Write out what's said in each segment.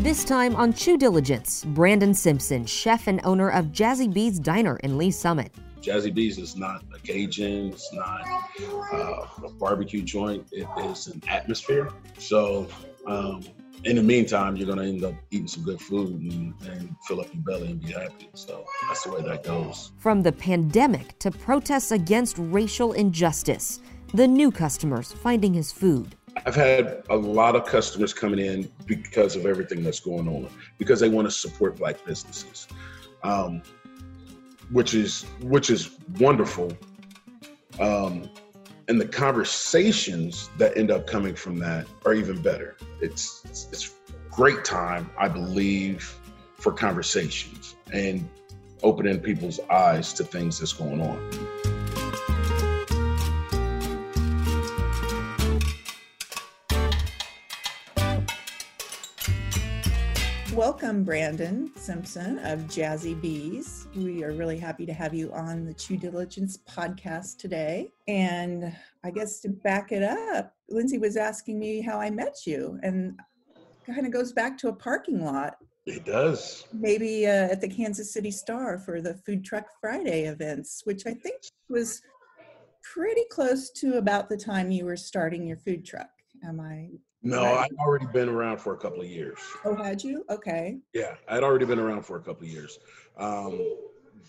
This time on Chew Diligence, Brandon Simpson, chef and owner of Jazzy B's Diner in Lee's Summit. Jazzy B's is not a Cajun, it's not uh, a barbecue joint, it is an atmosphere. So, um, in the meantime, you're gonna end up eating some good food and, and, fill up your belly and be happy. So that's the way that goes. From the pandemic to protests against racial injustice, the new customers finding his food. I've had a lot of customers coming in because of everything that's going on, because they want to support black businesses, um, which is which is wonderful. Um, and the conversations that end up coming from that are even better. It's it's, it's great time, I believe, for conversations and opening people's eyes to things that's going on. Welcome, Brandon Simpson of Jazzy B's. We are really happy to have you on the Chew Diligence podcast today. And I guess to back it up, Lindsay was asking me how I met you, and kind of goes back to a parking lot. It does. Maybe uh, at the Kansas City Star for the Food Truck Friday events, which I think was pretty close to about the time you were starting your food truck. Am I no, I'd already been around for a couple of years. Oh, had you? Okay. Yeah, I'd already been around for a couple of years. Um,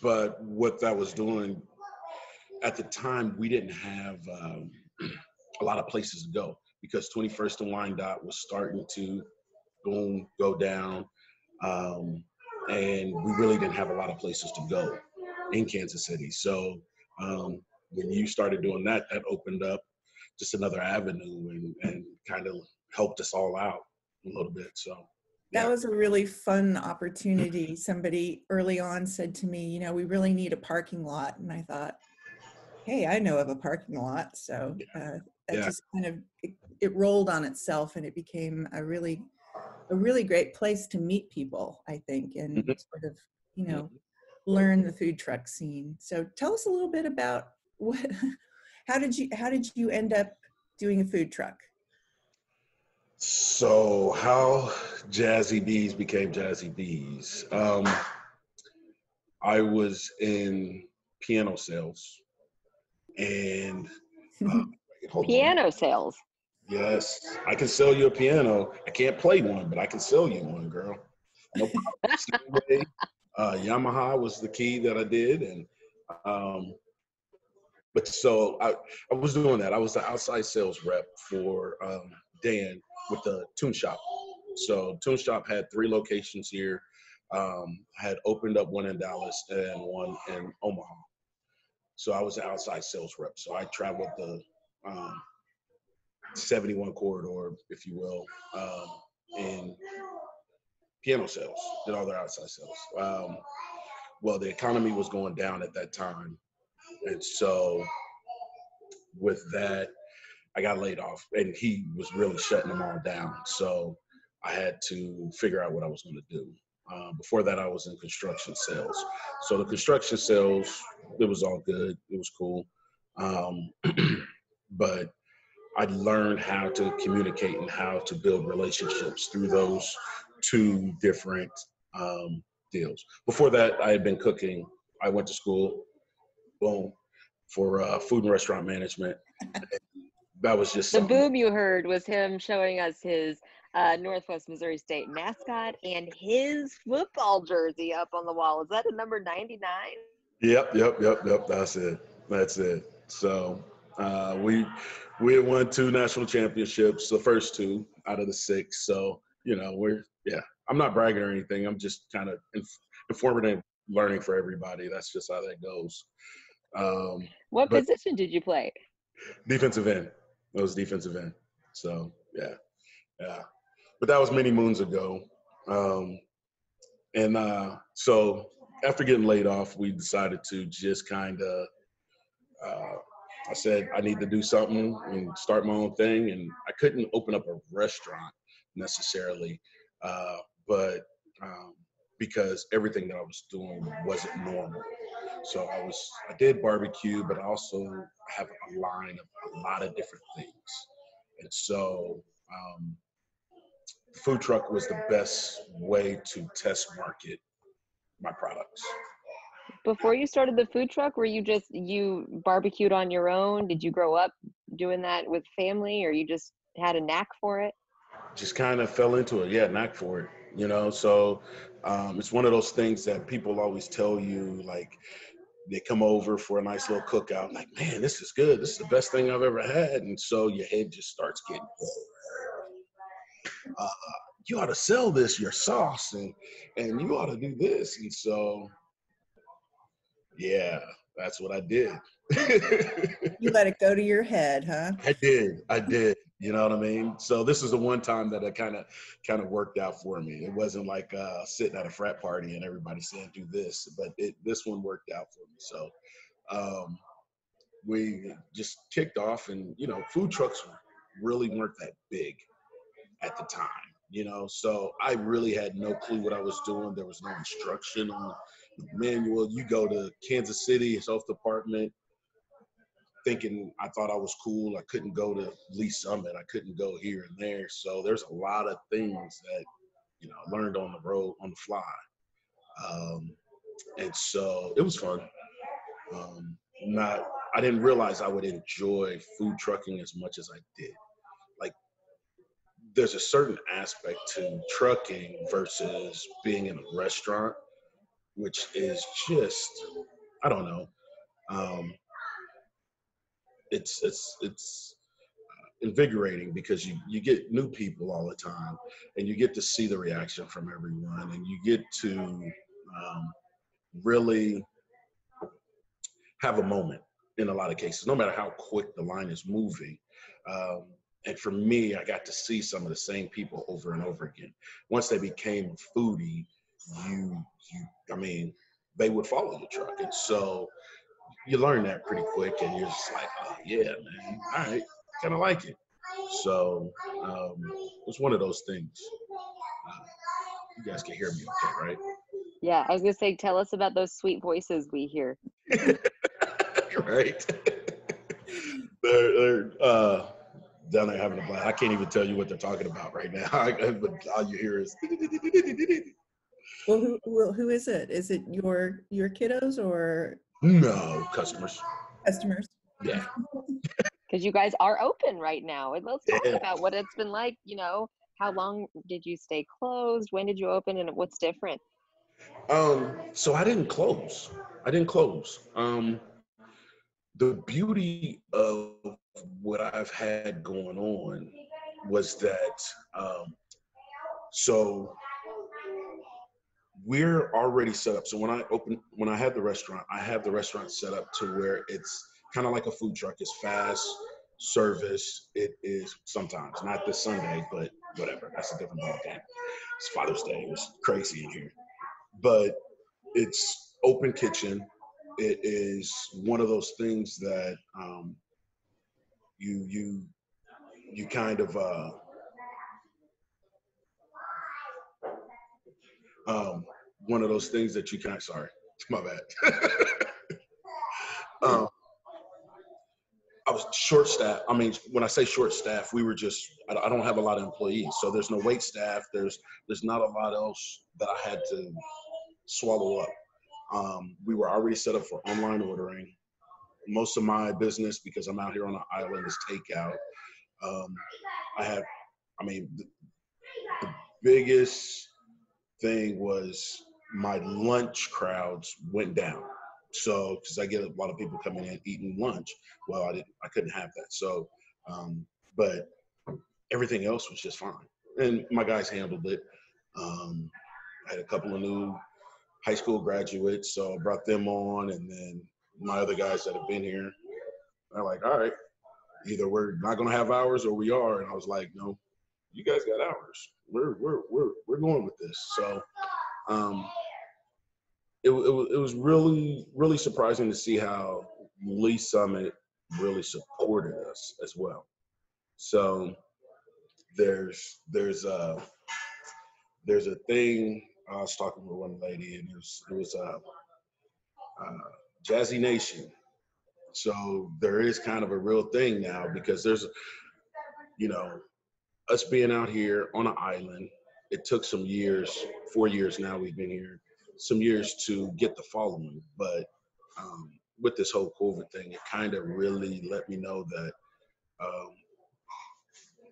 but what that was doing at the time, we didn't have um, a lot of places to go because 21st and Wyandotte was starting to boom, go down. Um, and we really didn't have a lot of places to go in Kansas City. So um, when you started doing that, that opened up just another avenue and, and kind of helped us all out a little bit. So that was a really fun opportunity. Somebody early on said to me, you know, we really need a parking lot. And I thought, hey, I know of a parking lot. So uh, that yeah. just kind of, it, it, rolled on itself and it became a really, a really great place to meet people, I think, and mm-hmm. sort of, you know, mm-hmm. learn the food truck scene. So tell us a little bit about what, how did you, how did you end up doing a food truck? So, how Jazzy B's became Jazzy B's. Um, I was in piano sales and uh, piano on. sales. Yes, I can sell you a piano. I can't play one, but I can sell you one, girl. No uh, Yamaha was the key that I did, and um, but so I, I was doing that. I was the outside sales rep for um, Dan with the Tune Shop. So Tune Shop had three locations here. Um, had opened up one in Dallas and one in Omaha. So I was an outside sales rep. So I traveled the um, 71 corridor, if you will, um, in piano sales, did all their outside sales. Um, well, the economy was going down at that time. And so with that, I got laid off, and he was really shutting them all down. So I had to figure out what I was going to do. Uh, before that, I was in construction sales. So the construction sales, it was all good. It was cool. Um, but I learned how to communicate and how to build relationships through those two different um, deals. Before that, I had been cooking. I went to school, boom, for uh, food and restaurant management. That was just the something. boom you heard was him showing us his uh, Northwest Missouri State mascot and his football jersey up on the wall. Is that a number 99? Yep, yep, yep, yep. That's it. That's it. So uh, we we won two national championships, the first two out of the six. So you know we're yeah. I'm not bragging or anything. I'm just kind of inf- informative learning for everybody. That's just how that goes. Um, what position did you play? Defensive end. That was defensive end. So yeah, yeah. But that was many moons ago. Um, and uh, so after getting laid off, we decided to just kind of. Uh, I said I need to do something and start my own thing, and I couldn't open up a restaurant necessarily, uh, but um, because everything that I was doing wasn't normal. So I was I did barbecue, but I also have a line of a lot of different things. And so um, food truck was the best way to test market my products. Before you started the food truck, were you just you barbecued on your own? Did you grow up doing that with family, or you just had a knack for it? Just kind of fell into it. Yeah, knack for it. You know, so um, it's one of those things that people always tell you, like they come over for a nice little cookout, like, man, this is good. This is the best thing I've ever had, and so your head just starts getting. Uh, you ought to sell this your sauce and and you ought to do this. And so yeah that's what i did. You let it go to your head huh? I did. I did you know what i mean? So this is the one time that it kind of kind of worked out for me. It wasn't like uh sitting at a frat party and everybody saying do this but it this one worked out for me. So um we just kicked off and you know food trucks really weren't that big at the time you know? So i really had no clue what i was doing. There was no instruction on the manual. You go to kansas city health department thinking i thought i was cool i couldn't go to lee summit i couldn't go here and there. So there's a lot of things that you know i learned on the road on the fly. Um, and so it was fun. Um, not i didn't realize i would enjoy food trucking as much as i did. Like there's a certain aspect to trucking versus being in a restaurant, which is just I don't know. Um, it's it's it's uh, invigorating because you you get new people all the time, and you get to see the reaction from everyone, and you get to um, really have a moment in a lot of cases, no matter how quick the line is moving. Um, and for me, I got to see some of the same people over and over again. Once they became a foodie, you, you, I mean, they would follow the truck, and so you learn that pretty quick, and you're just like, oh yeah, man, all right, kind of like it. So um, it's one of those things. Uh, you guys can hear me okay, right? Yeah, I was gonna say, tell us about those sweet voices we hear. right. they're, they're uh, down there having a blast. I can't even tell you what they're talking about right now. but all you hear is. Well, who, well, who is it? Is it your your kiddos or no customers? Customers. Yeah. Because you guys are open right now. And let's talk yeah. about what it's been like. You know, how long did you stay closed? When did you open, and what's different? Um. So I didn't close. I didn't close. Um. The beauty of what I've had going on was that um, so we're already set up. So when I open, when I have the restaurant, I have the restaurant set up to where it's kind of like a food truck. It's fast service. It is sometimes not this Sunday, but whatever. That's a different ball game. It's Father's Day. It's crazy in here, but it's open kitchen. It is one of those things that um, you you you kind of uh, um, one of those things that you kind of sorry, my bad. um, I was short staff. I mean, when I say short staff, we were just I, don't have a lot of employees, so there's no wait staff. There's there's not a lot else that I had to swallow up. Um, we were already set up for online ordering most of my business because I'm out here on the island is takeout. Um, I have, I mean, the, the biggest thing was my lunch crowds went down. So, because I get a lot of people coming in eating lunch, well, I didn't, I couldn't have that. So, um, but everything else was just fine, and my guys handled it. Um, I had a couple of new high school graduates, so I brought them on, and then my other guys that have been here, they're like, all right, either we're not gonna have hours or we are. And I was like, no, you guys got hours. We're we're we're we're going with this. So um it, it, it was really really surprising to see how Lee Summit really supported us as well. So there's there's a there's a thing I was talking with one lady and it was it was a uh, uh, Jazzy Nation. So there is kind of a real thing now because there's, you know, us being out here on an island, it took some years, four years now we've been here, some years to get the following. But um, with this whole COVID thing, it kind of really let me know that um,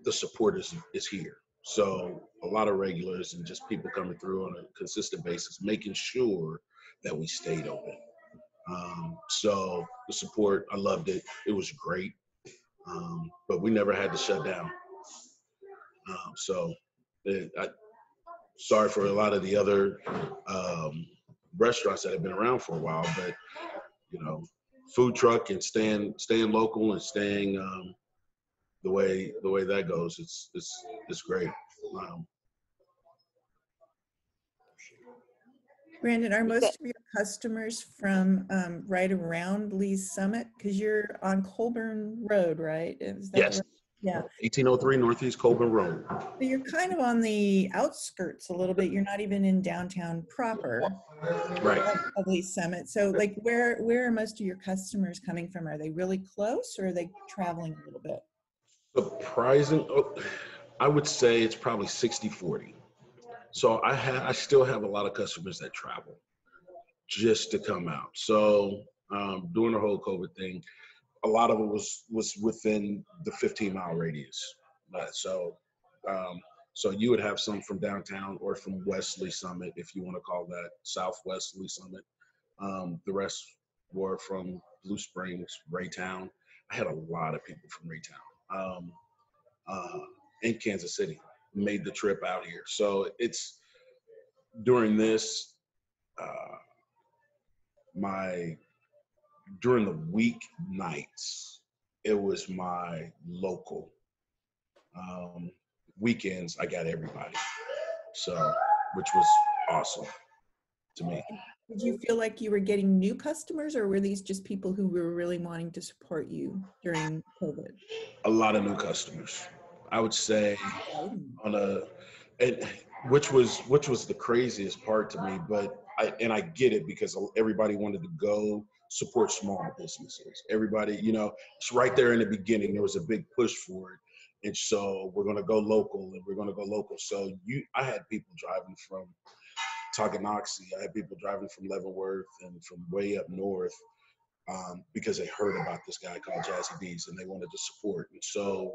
the support is, is here. So a lot of regulars and just people coming through on a consistent basis, making sure that we stayed open. Um, so the support, I loved it. It was great, um, but we never had to shut down. Um, so it, I, sorry for a lot of the other um, restaurants that have been around for a while, but you know, food truck and staying staying local and staying um, the way the way that goes, it's it's it's great. Um, Brandon, are most of your customers from um, right around Lee's Summit? Because you're on Colbern Road, right? Is that yes, right? Yeah. 1803 Northeast Colbern Road. So you're kind of on the outskirts a little bit. You're not even in downtown proper Right. of Lee's Summit. So like where where are most of your customers coming from? Are they really close or are they traveling a little bit? Surprising, oh, I would say it's probably 60 40. So I have, I still have a lot of customers that travel just to come out. So um, during the whole COVID thing, a lot of it was was within the 15 mile radius. Uh, so um, so you would have some from downtown or from Wesley Summit, if you want to call that Southwest Summit. Um, the rest were from Blue Springs, Raytown. I had a lot of people from Raytown um, uh, in Kansas City made the trip out here. So it's during this, uh, my during the week nights, it was my local. Um, weekends, I got everybody. So, which was awesome to me. Did you feel like you were getting new customers or were these just people who were really wanting to support you during COVID? A lot of new customers. I would say on a, and which was which was the craziest part to me. But I and I get it because everybody wanted to go support small businesses. Everybody, you know, it's right there in the beginning. There was a big push for it, and so we're gonna go local, and we're gonna go local. So you, I had people driving from Tonganoxie. I had people driving from Leavenworth and from way up north um, because they heard about this guy called Jazzy B's and they wanted to support. And so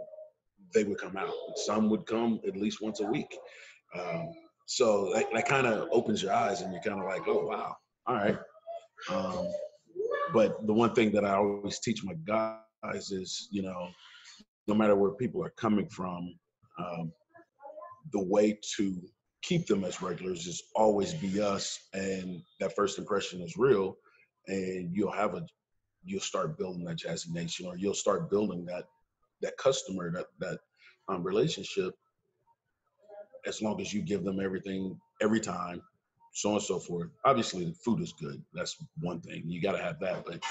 they would come out. Some would come at least once a week. Um, so that, that kind of opens your eyes and you're kind of like, oh, wow, all right. Um, but the one thing that I always teach my guys is, you know, no matter where people are coming from, um, the way to keep them as regulars is always be us and that first impression is real and you'll have a you'll start building that jazzy nation or you'll start building that that customer that that um, relationship as long as you give them everything every time so on and so forth. Obviously the food is good. That's one thing. You got to have that but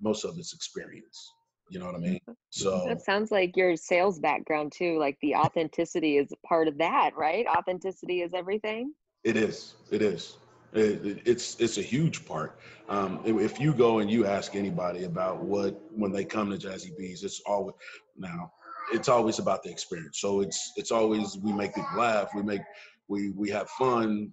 most of it's experience. You know what i mean? So That sounds like your sales background too. Like the authenticity is part of that, right? Authenticity is everything. it is. It is. It, it- it's it's a huge part. Um, if if you go and you ask anybody about what when they come to jazzy B's it's always now it's always about the experience. So it's it's always we make people laugh. We make we we have fun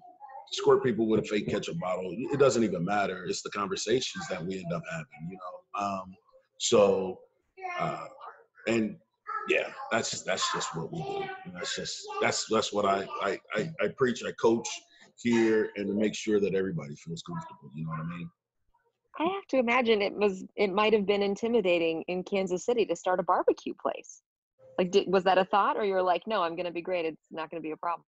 squirt people with a fake ketchup bottle it doesn't even matter it's the conversations that we end up having you know um, so uh, and yeah that's that's just what we do that's just that's that's what I, I i i preach i coach here and to make sure that everybody feels comfortable you know what i mean I have to imagine it was it might have been intimidating in Kansas City to start a barbecue place. Like did, was that a thought or you're like, "No, I'm going to be great. It's not going to be a problem."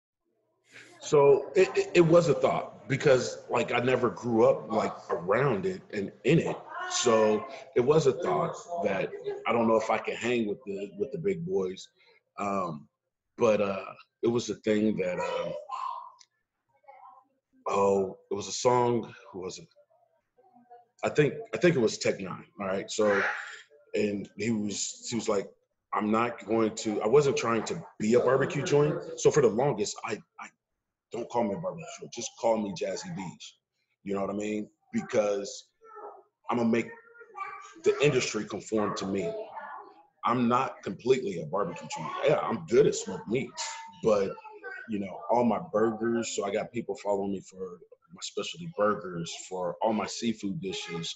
So it, it, it was a thought because like i never grew up like around it and in it. So it was a thought that i don't know if i can hang with the with the big boys um but uh it was a thing that uh oh it was a song who was it? I think i think it was Tech N9ne all right? So and he was he was like i'm not going to i wasn't trying to be a barbecue joint. So for the longest i i don't call me barbecue joint just call me jazzy B's you know what i mean because i'm gonna make the industry conform to me I'm not completely a barbecue joint. Yeah, I'm good at smoked meats, but you know, all my burgers. So I got people following me for my specialty burgers, for all my seafood dishes.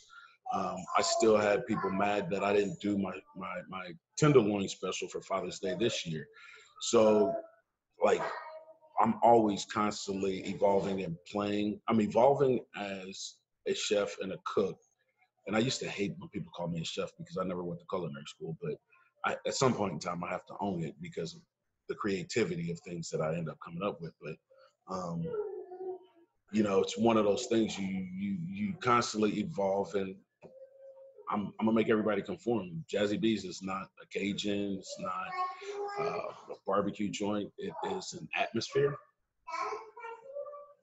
Um, I still had people mad that I didn't do my my my tenderloin special for Father's Day this year. So, like, I'm always constantly evolving and playing. I'm evolving as a chef and a cook. And I used to hate when people call me a chef because I never went to culinary school. But I, at some point in time, I have to own it because of the creativity of things that I end up coming up with. But um, you know, it's one of those things you you you constantly evolve, and I'm I'm gonna make everybody conform. Jazzy B's is not a Cajun, it's not uh, a barbecue joint. It is an atmosphere.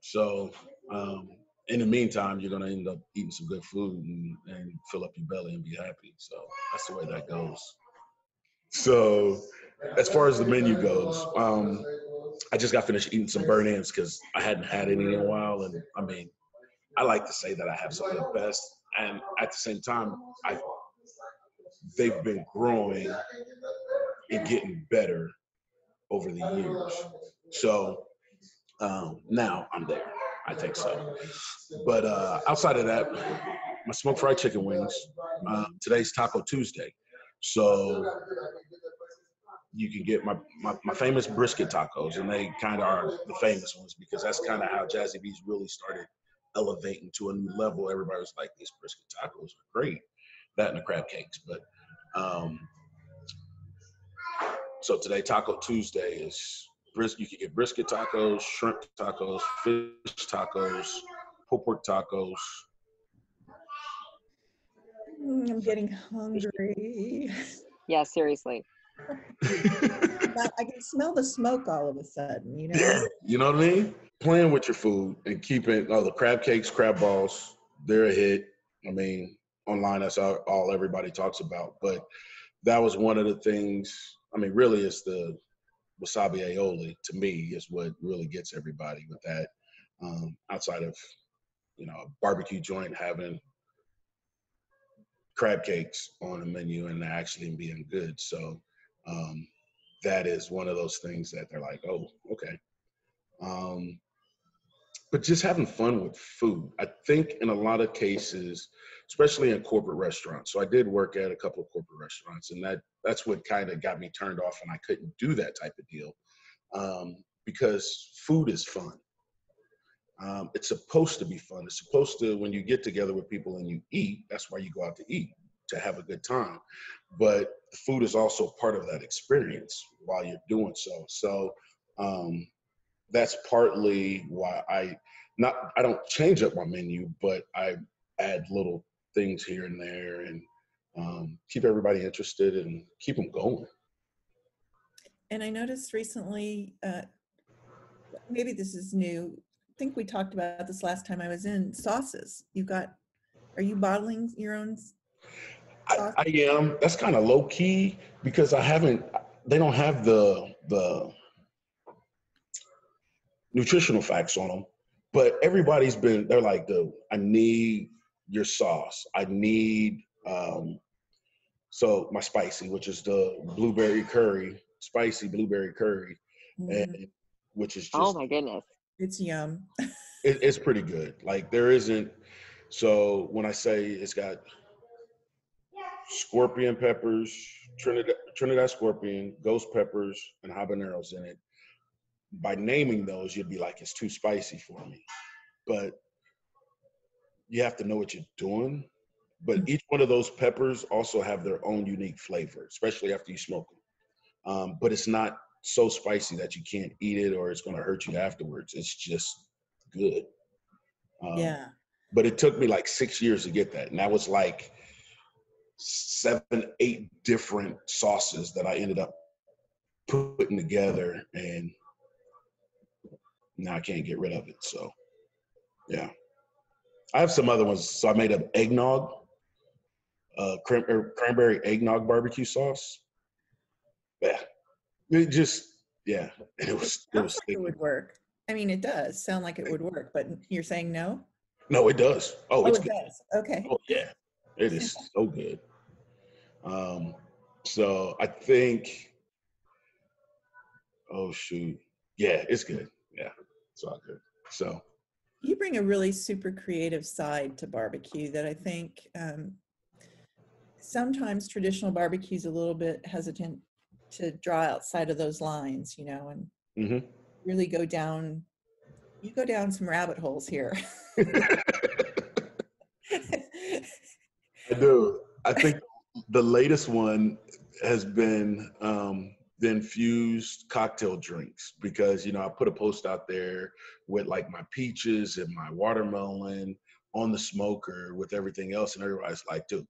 So um, in the meantime, you're gonna end up eating some good food and, and fill up your belly and be happy. So that's the way that goes. So as far as the menu goes, um, I just got finished eating some burnt ends because I hadn't had any in a while, and I mean, I like to say that I have some of the best, and at the same time, I they've been growing and getting better over the years. So um, now I'm there. I think so. But uh, outside of that, my smoked fried chicken wings. Uh, today's Taco Tuesday, so you can get my, my, my famous brisket tacos, and they kind of are the famous ones because that's kind of how Jazzy B's really started elevating to a new level. Everybody was like, these brisket tacos are great. That and the crab cakes. But um, so today, Taco Tuesday is brisket. You can get brisket tacos, shrimp tacos, fish tacos, pulled pork tacos. Mm, I'm getting hungry. Yeah, seriously. I can smell the smoke all of a sudden, you know? You know what I mean? Playing with your food and keeping oh the crab cakes, crab balls, they're a hit. I mean, online that's all, all everybody talks about. But that was one of the things. I mean, really, it's the wasabi aioli to me is what really gets everybody with that. Um, outside of you know a barbecue joint having crab cakes on the menu and actually being good. So um, that is one of those things that they're like, oh, okay. Um, but just having fun with food. I think in a lot of cases, especially in corporate restaurants. So I did work at a couple of corporate restaurants, and that that's what kind of got me turned off, and I couldn't do that type of deal um, because food is fun. Um, it's supposed to be fun. It's supposed to when you get together with people and you eat. That's why you go out to eat to have a good time. But food is also part of that experience while you're doing so. So um, that's partly why I not I don't change up my menu, but I add little things here and there and um, keep everybody interested and keep them going. And I noticed recently, uh, maybe this is new. I think we talked about this last time I was in sauces. You got, are you bottling your own? I am. That's kind of low key because I haven't. They don't have the the nutritional facts on them, but everybody's been. They're like, the I need your sauce. I need um, so my spicy, which is the blueberry curry, spicy blueberry curry, Mhm. and which is just Oh my goodness. It's yum. it, it's pretty good. Like there isn't. So when I say it's got scorpion peppers, Trinidad, Trinidad scorpion, ghost peppers, and habaneros in it. By naming those, you'd be like, it's too spicy for me. But you have to know what you're doing. But each one of those peppers also have their own unique flavor, especially after you smoke them. Um, but it's not so spicy that you can't eat it or it's going to hurt you afterwards. It's just good. Um, Yeah. but it took me like six years to get that and that was like seven eight different sauces that i ended up putting together and now i can't get rid of it so yeah i have some other ones so i made an eggnog uh cran- er, cranberry eggnog barbecue sauce yeah it just yeah it was it was like it would work. I mean, it does sound like it would work, but you're saying no? no it does oh Oh, it's it good does. Okay. Oh yeah, it is so good. Um, so I think, oh shoot, yeah, it's good. Yeah, it's all good. So You bring a really super creative side to barbecue that I think um, sometimes traditional barbecue is a little bit hesitant to draw outside of those lines, you know, and mhm. really go down. You go down some rabbit holes here. I do. I think the latest one has been um, the infused cocktail drinks because you know I put a post out there with like my peaches and my watermelon on the smoker with everything else, and everybody's like, "Dude,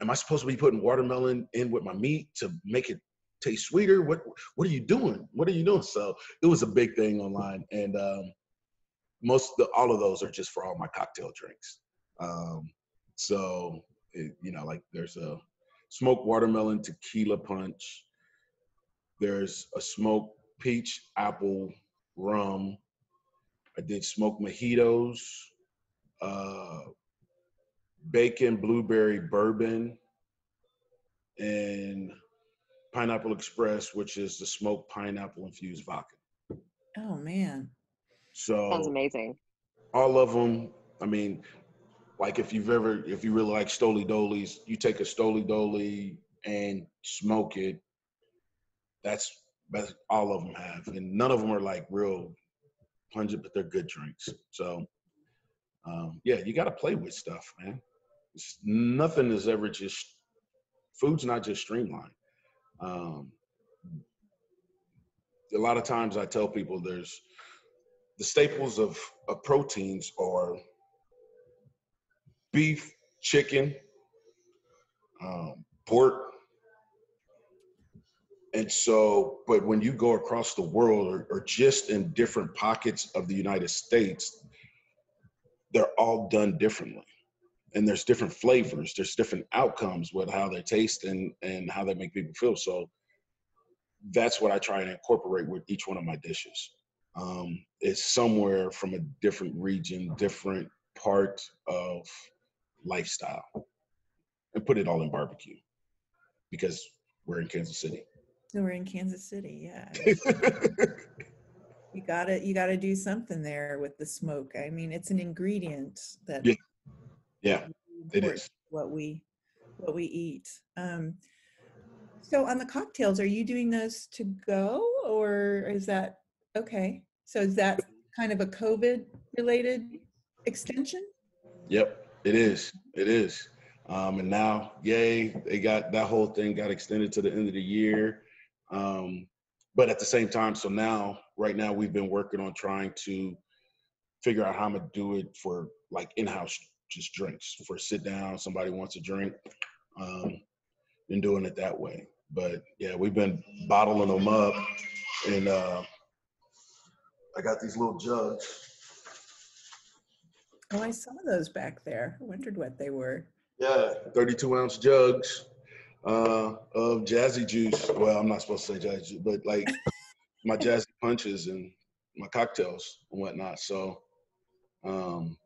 am I supposed to be putting watermelon in with my meat to make it taste sweeter? What What are you doing? What are you doing?" So it was a big thing online, and um, most the, all of those are just for all my cocktail drinks. Um, so it, you know, like there's a smoked watermelon tequila punch. There's a smoked peach apple rum. I did smoked mojitos, uh, bacon blueberry bourbon, and pineapple express, which is the smoked pineapple infused vodka. oh man. So Sounds amazing. all of them. I mean, like if you've ever, if you really like Stoli Dolies, you take a Stoli Doli and smoke it. That's that's all of them have, and none of them are like real pungent, but they're good drinks. So, um, yeah, you got to play with stuff, man. It's, nothing is ever just food's not just streamlined. Um, a lot of times I tell people there's the staples of, of proteins are beef, chicken, um, pork. And so, but when you go across the world or, or just in different pockets of the United States, they're all done differently. And there's different flavors, there's different outcomes with how they taste and, and how they make people feel. So that's what I try and incorporate with each one of my dishes. Um, it's somewhere from a different region, different part of lifestyle, and put it all in barbecue because we're in Kansas City. So we're in Kansas City, yeah. You gotta you gotta do something there with the smoke. I mean, it's an ingredient that Yeah. yeah, it is. what we what we eat. Um, so on the cocktails, are you doing those to go or is that okay? So is that kind of a COVID related extension? Yep, it is. It is. Um, and now, yay, they got that whole thing got extended to the end of the year. Um, but at the same time, so now, right now, we've been working on trying to figure out how I'm gonna do it for like in-house just drinks for sit down. Somebody wants a drink, um, been doing it that way. But yeah, we've been bottling them up, and uh, I got these little jugs. Oh, I saw those back there. I wondered what they were. Yeah, 32 ounce jugs uh, of jazzy juice. Well, I'm not supposed to say jazzy juice, but like my jazzy punches and my cocktails and whatnot. So um,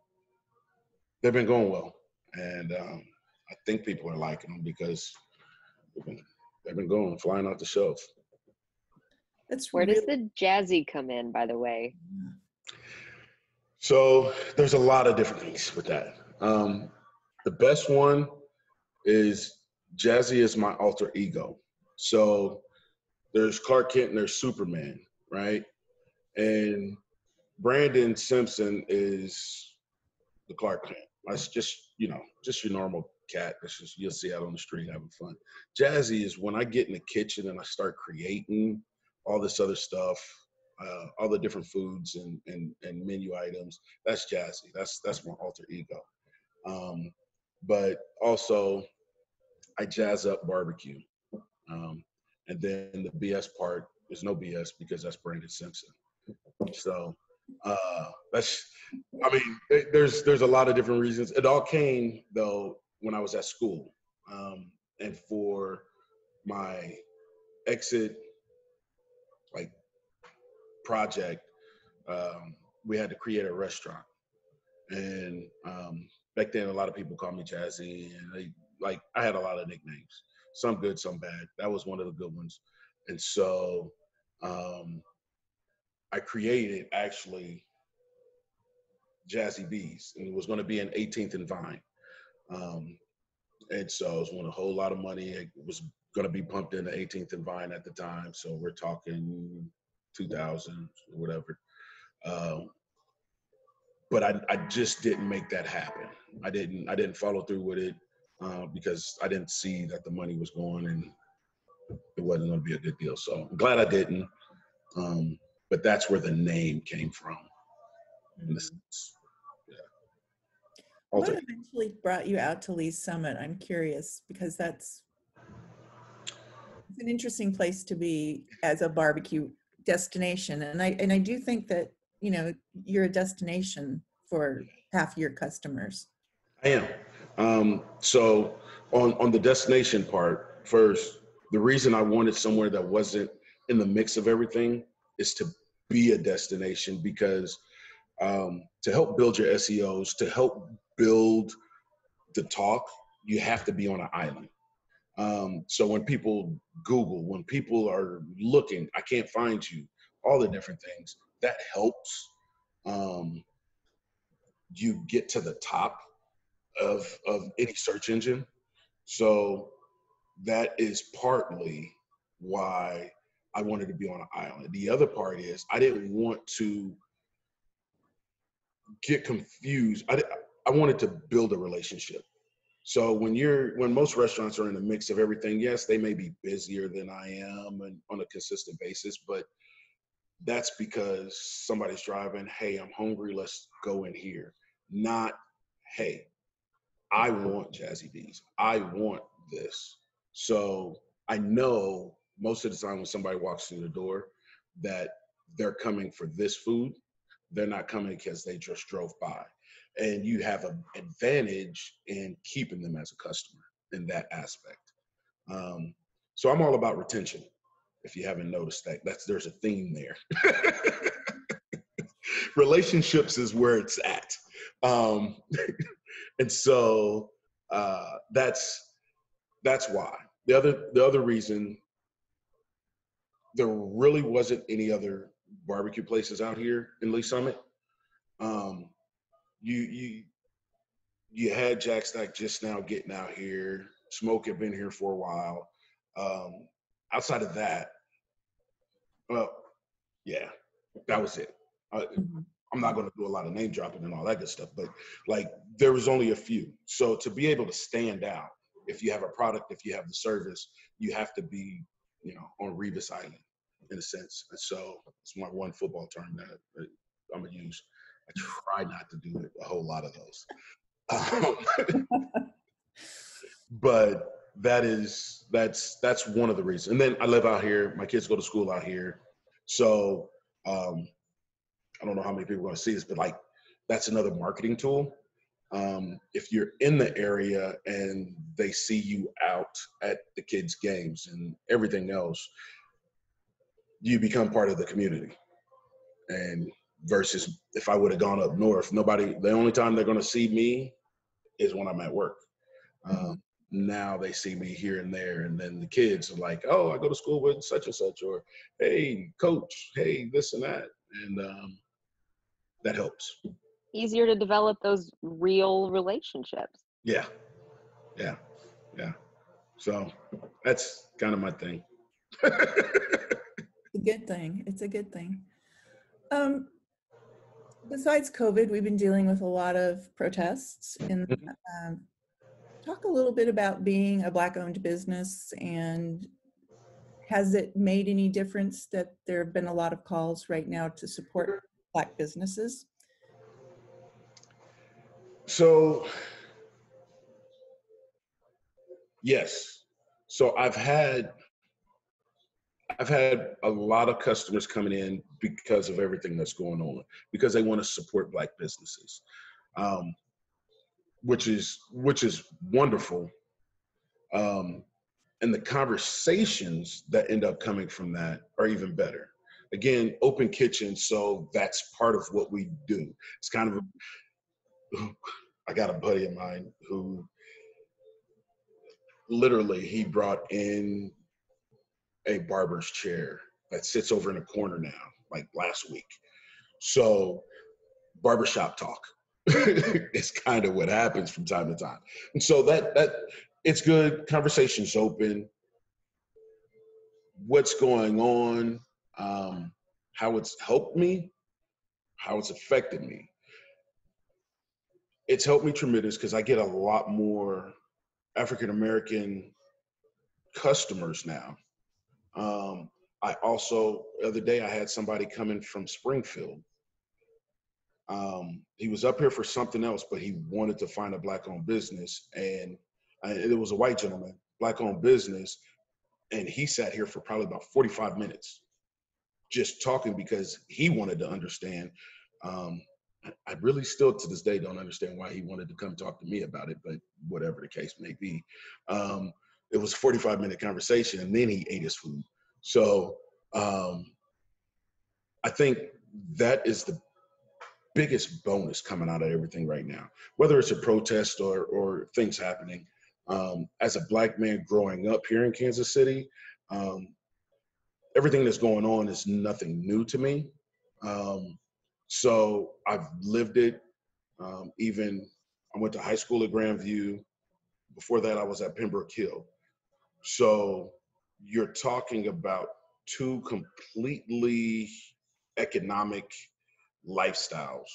they've been going well. And um, I think people are liking them because they've been, they've been going, flying off the shelf. That's Where does the jazzy come in, by the way? So there's a lot of different things with that. Um, the best one is Jazzy is my alter ego. So there's Clark Kent and there's Superman, right? And Brandon Simpson is the Clark Kent. That's just, you know, just your normal cat. That's just you'll see out on the street having fun. Jazzy is when I get in the kitchen and I start creating all this other stuff, uh, all the different foods and, and and menu items. That's jazzy. That's that's my alter ego. Um, but also, I jazz up barbecue, um, and then the BS part is no BS because that's Brandon Simpson. So uh, that's. I mean, there- there's there's a lot of different reasons. It all came though when I was at school, um, and for my exit like project, um, we had to create a restaurant. And um, back then, a lot of people called me Jazzy, and they like I had a lot of nicknames. some good, some bad. That was one of the good ones. And so um, I created actually Jazzy B's, and it was going to be an 18th and Vine. Um, and so it was one a whole lot of money. It was going to be pumped into 18th and Vine at the time. So we're talking 2000 or whatever. Um, but I, I just didn't make that happen. I didn't I didn't follow through with it uh, because I didn't see that the money was going and it wasn't going to be a good deal. So I'm glad I didn't. Um, but that's where the name came from. Sense. Yeah. What eventually brought you out to Lee's Summit? I'm curious because that's it's an interesting place to be as a barbecue destination, and I and I do think that you know you're a destination for half your customers. I am. Um, so on on the destination part first, the reason I wanted somewhere that wasn't in the mix of everything is to be a destination because um, to help build your SEOs, to help build the talk, you have to be on an island. Um, so when people Google, when people are looking, I can't find you, all the different things, that helps um, you get to the top of, of any search engine. So that is partly why I wanted to be on an island. The other part is I didn't want to get confused. I, I wanted to build a relationship. So when you're when most restaurants are in a mix of everything, yes, they may be busier than I am and on a consistent basis, but that's because somebody's driving, hey, I'm hungry, let's go in here. Not, hey, I want Jazzy B's. I want this. So I know most of the time when somebody walks through the door that they're coming for this food they're not coming because they just drove by. And you have an advantage in keeping them as a customer in that aspect. Um, so i'm all about retention if you haven't noticed that. That's there's a theme there. Relationships is where it's at. Um, and so uh, that's that's why the other the other reason there really wasn't any other barbecue places out here in Lee Summit. Um, you you you had Jack Stack just now getting out here. Smoke had been here for a while. Um, outside of that, well, yeah, that was it. I, mm-hmm. I'm not going to do a lot of name dropping and all that good stuff, but like there was only a few. So to be able to stand out, if you have a product, if you have the service, you have to be, you know, on Revis Island in a sense. And so it's my one football term that I'm gonna use. I try not to do a whole lot of those. Um, but that is that's that's one of the reasons. And then I live out here. My kids go to school out here, so um, I don't know how many people are going to see this, but like that's another marketing tool. Um, if you're in the area and they see you out at the kids' games and everything else, you become part of the community. And versus if I would have gone up north, nobody, the only time they're going to see me is when I'm at work. Mm-hmm. Um, now they see me here and there. And then the kids are like, oh, I go to school with such and such, or hey, coach, hey, this and that. And um, that helps. Easier to develop those real relationships. Yeah. Yeah. Yeah. So that's kind of my thing. a good thing. It's a good thing. Um, besides COVID, we've been dealing with a lot of protests. And mm-hmm. um, talk a little bit about being a Black-owned business and has it made any difference that there have been a lot of calls right now to support Black businesses? So, yes. So I've had I've had a lot of customers coming in because of everything that's going on, because they want to support black businesses, um, which is which is wonderful. Um, and the conversations that end up coming from that are even better. Again, open kitchen, so that's part of what we do. It's kind of a, I got a buddy of mine who literally, he brought in a barber's chair that sits over in a corner now, like last week. So, barbershop talk is kind of what happens from time to time. And so that that it's good. Conversations open. What's going on? Um, how it's helped me, how it's affected me. It's helped me tremendous because I get a lot more African American customers now. Um, I also the other day I had somebody coming from Springfield. Um, he was up here for something else, but he wanted to find a black-owned business, and it was a white gentleman, black-owned business, and he sat here for probably about 45 minutes, just talking because he wanted to understand. Um, I really still to this day don't understand why he wanted to come talk to me about it, but whatever the case may be. Um, it was a 45 minute conversation and then he ate his food. So um, I think that is the biggest bonus coming out of everything right now, whether it's a protest or, or things happening. Um, as a black man growing up here in Kansas City, um, everything that's going on is nothing new to me. Um, so I've lived it. Um, even I went to high school at Grandview. Before that, I was at Pembroke Hill. So you're talking about two completely economic lifestyles.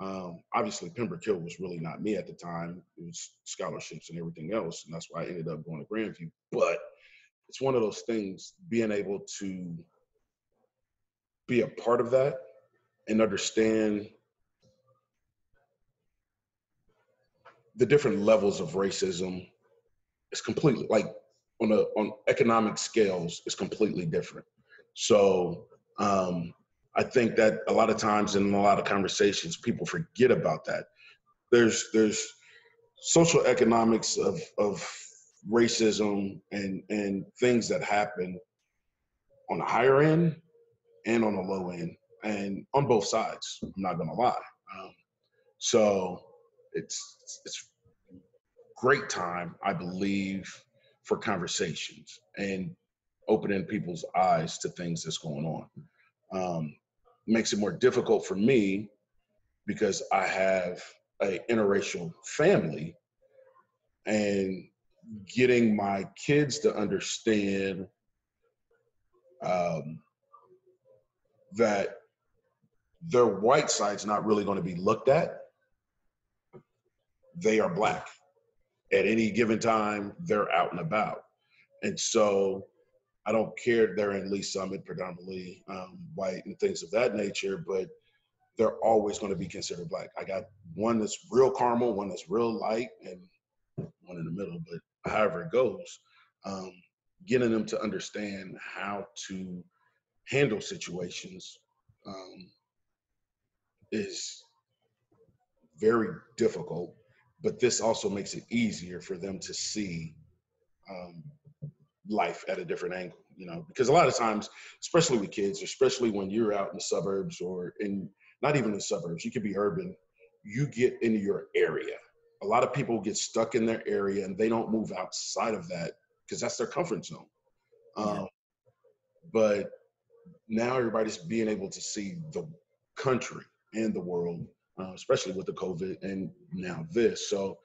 Um, obviously, Pembroke Hill was really not me at the time. It was scholarships and everything else, and that's why I ended up going to Grandview. But it's one of those things being able to be a part of that and understand the different levels of racism is completely like on a on economic scales is completely different. So um, I think that a lot of times in a lot of conversations, people forget about that. There's there's social economics of of racism and and things that happen on the higher end and on the low end and on both sides i'm not gonna lie. Um, so it's it's great time i believe for conversations and opening people's eyes to things that's going on. Um, makes it more difficult for me because i have a interracial family and getting my kids to understand um, that their white side's not really going to be looked at. They are black. At any given time, they're out and about. And so I don't care they're in Lee Summit, predominantly um, white and things of that nature, but they're always going to be considered black. I got one that's real caramel, one that's real light, and one in the middle. But however it goes, um, getting them to understand how to handle situations um, is very difficult, but this also makes it easier for them to see um, life at a different angle. You know, because a lot of times, especially with kids, especially when you're out in the suburbs or in not even the suburbs, you could be urban. You get into your area. A lot of people get stuck in their area and they don't move outside of that because that's their comfort zone. Yeah. Um, but now everybody's being able to see the country and the world, uh, especially with the COVID and now this. So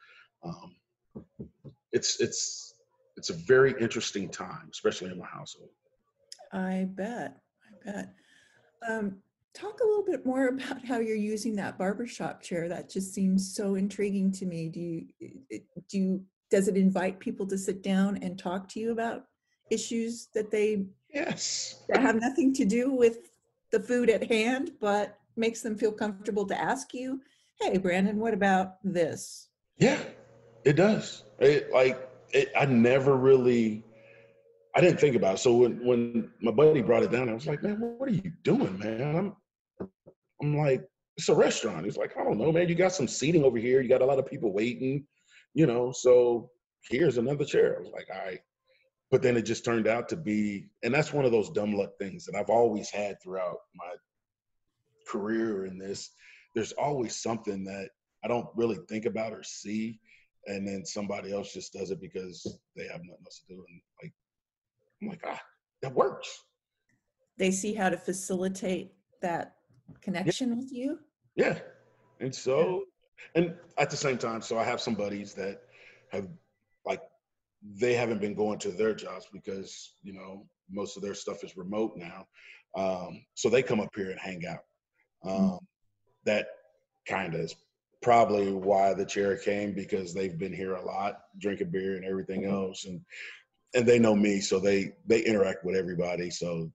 um, it's it's it's a very interesting time, especially in my household. I bet. I bet. Um, talk a little bit more about how you're using that barbershop chair. That just seems so intriguing to me. Do you do you does it invite people to sit down and talk to you about issues that they yes that have nothing to do with the food at hand, but makes them feel comfortable to ask you, "Hey, Brandon, what about this?" Yeah, it does. It like it, I never really. I didn't think about it. So when, when my buddy brought it down, I was like, man, what are you doing, man? I'm, I'm like, it's a restaurant. He's like, I don't know, man. You got some seating over here. You got a lot of people waiting, you know. So here's another chair. I was like, all right. But then it just turned out to be, and that's one of those dumb luck things that I've always had throughout my career in this, there's always something that I don't really think about or see. and then somebody else just does it because they have nothing else to do. And like, I'm like, ah, that works. They see how to facilitate that connection with you. Yeah. And so, and at the same time, so I have some buddies that have like, they haven't been going to their jobs because, you know, most of their stuff is remote now. Um, so they come up here and hang out. Um, That kind of is probably why the chair came because they've been here a lot, drinking beer and everything mm-hmm. else, and and they know me, so they they interact with everybody. So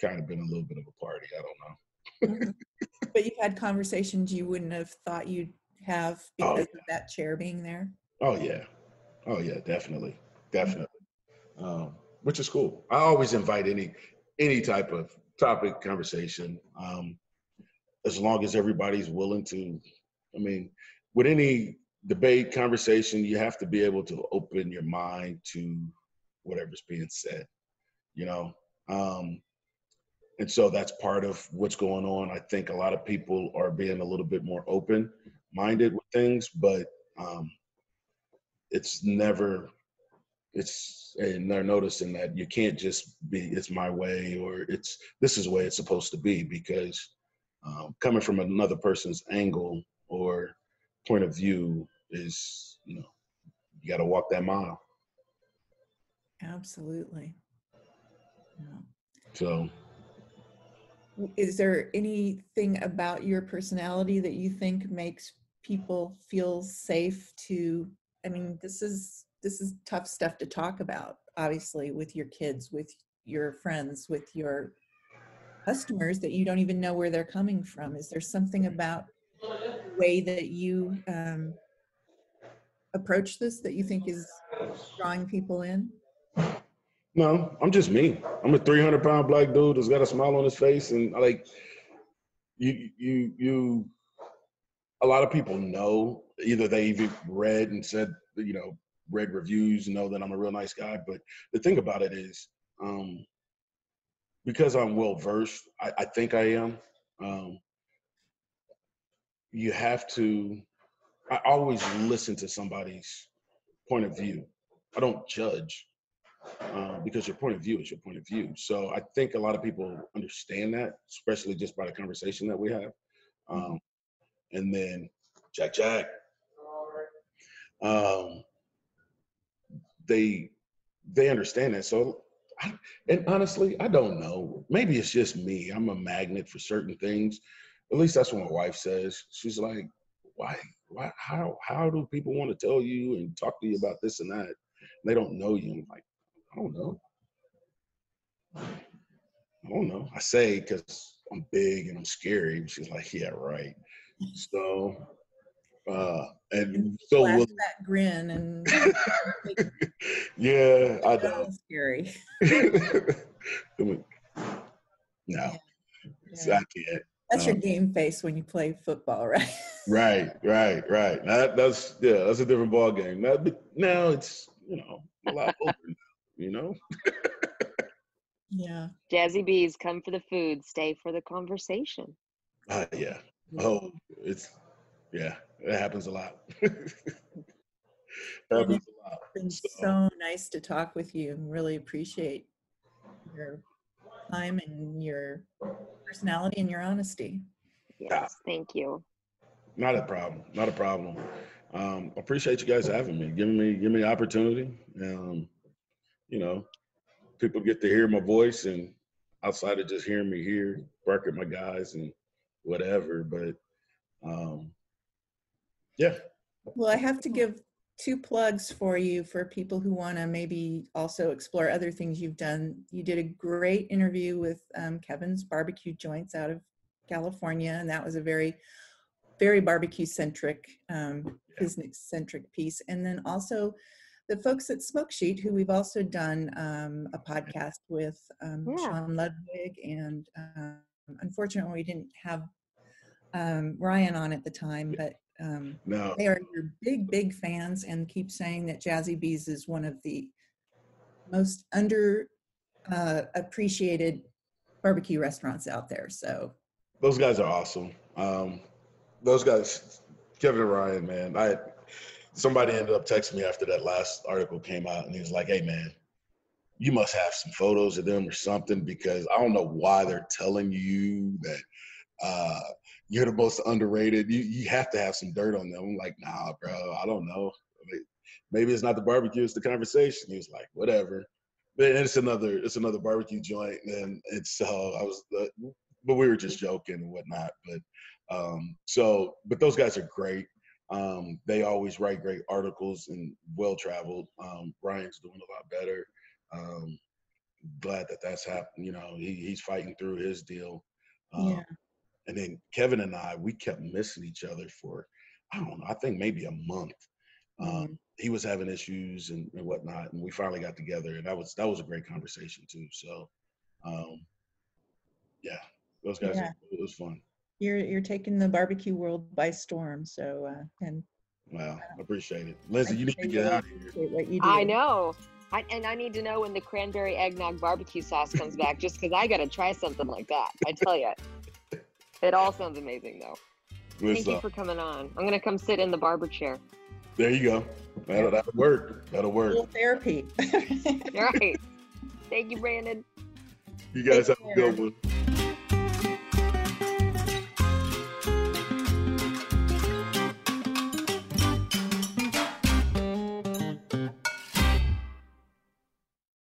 kind of been a little bit of a party. I don't know. Mm-hmm. but you've had conversations you wouldn't have thought you'd have because oh, yeah. of that chair being there. Oh yeah, oh yeah, definitely, definitely. Um, which is cool. I always invite any any type of topic conversation, um, as long as everybody's willing to. I mean, with any debate conversation, you have to be able to open your mind to whatever's being said. You know, um, and so that's part of what's going on. I think a lot of people are being a little bit more open minded with things, but um, it's never it's and they're noticing that you can't just be it's my way or it's this is the way it's supposed to be because um, coming from another person's angle or point of view is you know you got to walk that mile. Absolutely. Yeah. so. Is there anything about your personality that you think makes people feel safe to i mean this is this is tough stuff to talk about obviously with your kids with your friends with your customers that you don't even know where they're coming from. Is there something about the way that you um, approach this that you think is drawing people in? No i'm just me. I'm a 300 pound black dude that's got a smile on his face and like you you you a lot of people know either they've read and said you know read reviews know that I'm a real nice guy. But the thing about it is, um, because I'm well versed, I, I, think I am. Um, you have to. I always listen to somebody's point of view. I don't judge uh, because your point of view is your point of view. So I think a lot of people understand that, especially just by the conversation that we have. Um, and then Jack Jack. Um, they they understand that. So, I, and honestly, I don't know. Maybe it's just me. I'm a magnet for certain things. At least that's what my wife says. She's like, "Why? Why? How? How do people want to tell you and talk to you about this and that? And they don't know you." I'm like, I don't know. I don't know. I say because I'm big and I'm scary. She's like, "Yeah, right." So uh, and so will, that grin and yeah, I know. Scary. no, yeah. I can't. That's um, your game face when you play football, right? right, right, right. That, that's yeah, that's a different ball game. Now, now it's you know a lot older now, you know. yeah. Jazzy B's come for the food, stay for the conversation. Uh, yeah. Oh, it's yeah. It happens a lot. happens a lot. It's been so. so nice to talk with you and really appreciate your time and your personality and your honesty. Yes, thank you. Not a problem. Not a problem. Um, appreciate you guys having me, giving me giving me the opportunity. Um, you know, people get to hear my voice and outside of just hearing me here, bark at my guys and whatever. But um, yeah. Well, I have to give two plugs for you for people who want to maybe also explore other things you've done. You did a great interview with um, Kevin's Barbecue Joints out of California, and that was a very, very barbecue centric, um, business centric piece. And then also the folks at Smoke Sheet, who we've also done um, a podcast with um, yeah. Sean Ludwig, and um, unfortunately, we didn't have um, Ryan on at the time, but um, no. They are your big, big fans and keep saying that Jazzy B's is one of the most under uh, appreciated barbecue restaurants out there. So those guys are awesome. Um, those guys, Kevin and Ryan, man, I somebody ended up texting me after that last article came out, and he was like, "Hey, man, you must have some photos of them or something because I don't know why they're telling you that uh, you're the most underrated. You you have to have some dirt on them." I'm like, "Nah, bro, I don't know. Maybe it's not the barbecue; it's the conversation." He was like, "Whatever." But it's another it's another barbecue joint, and it's so uh, I was, uh, but we were just joking and whatnot. But um, so, but those guys are great. Um, they always write great articles and well traveled. Um, Brian's doing a lot better. Um, glad that that's happened. You know, he, he's fighting through his deal. Um, Yeah. And then Kevin and I, we kept missing each other for, I don't know, I think maybe a month. Um, Mhm. He was having issues and, and whatnot, and we finally got together, and that was that was a great conversation too. So, um, yeah, those guys, Yeah. it was fun. You're you're taking the barbecue world by storm. So uh, and Wow, I appreciate it, Lindsay. I You need to get out of here. what you do. I know. I, and I need to know when the cranberry eggnog barbecue sauce comes back, just because I got to try something like that. I tell you, it all sounds amazing, though. What's Thank you for coming on. I'm gonna come sit in the barber chair. There you go. That'll, that'll work. That'll work. Little therapy. All right. Thank you, Brandon. You guys Take have a good one.